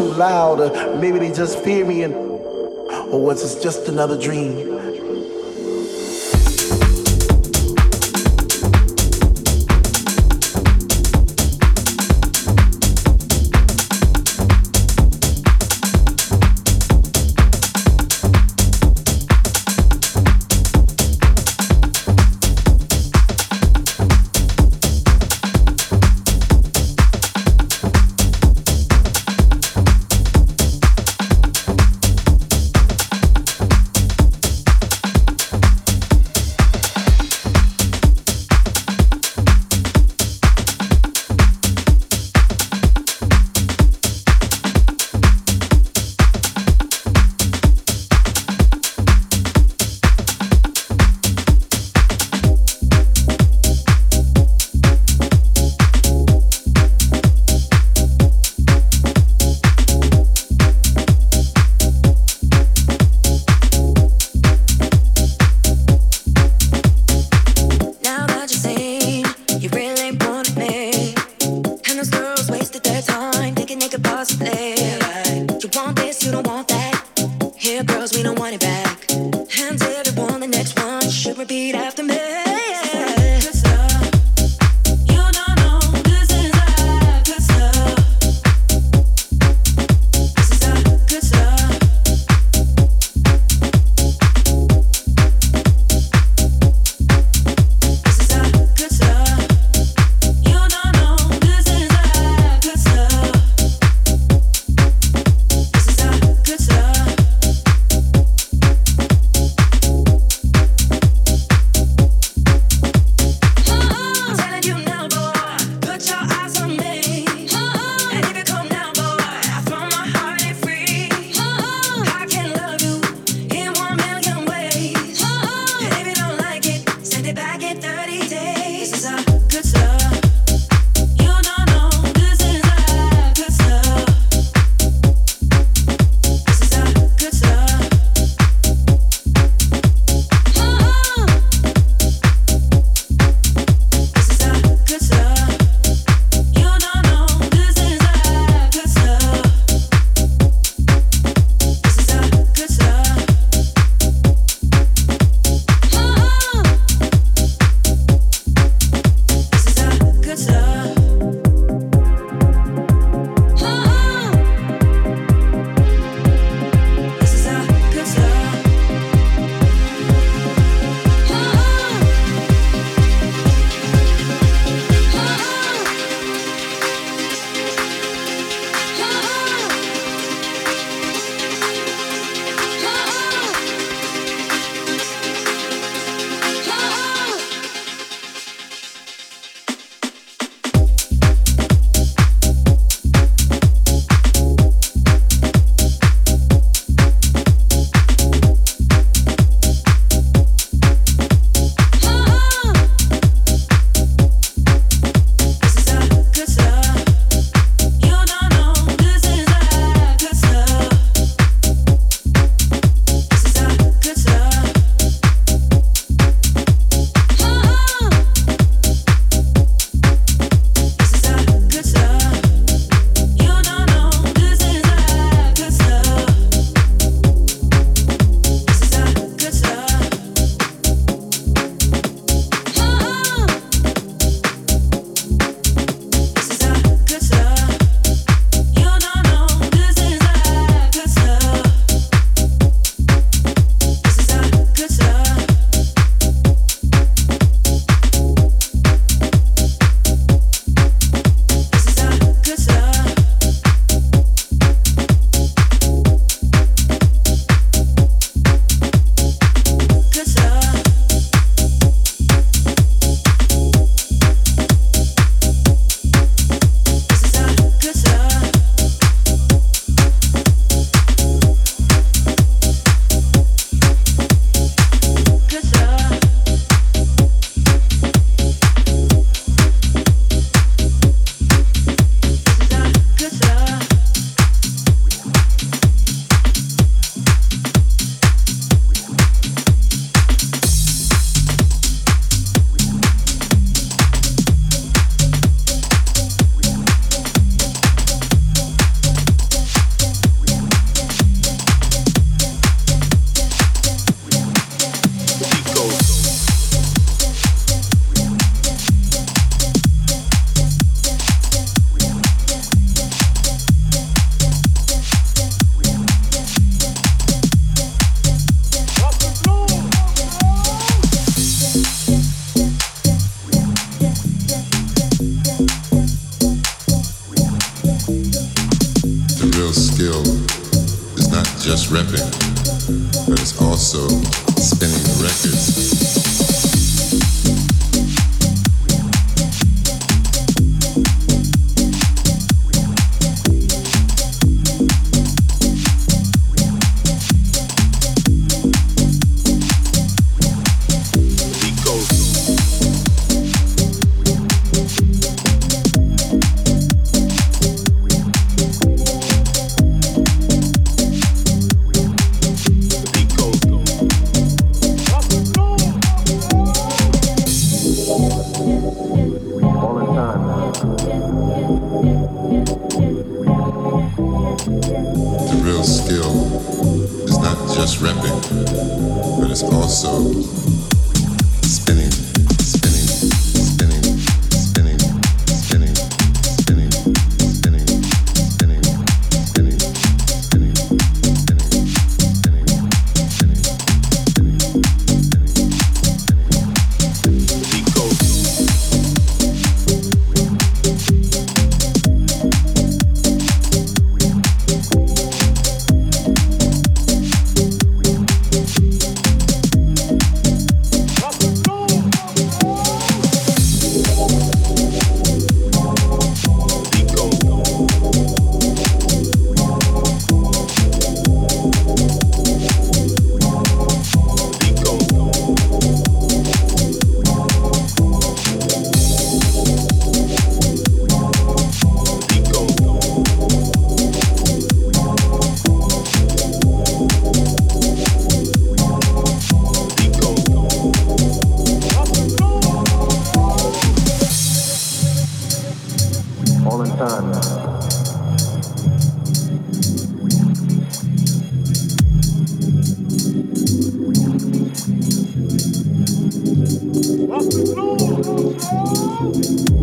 too loud, or maybe they just fear me, and or was it just another dream?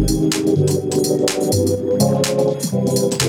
thank you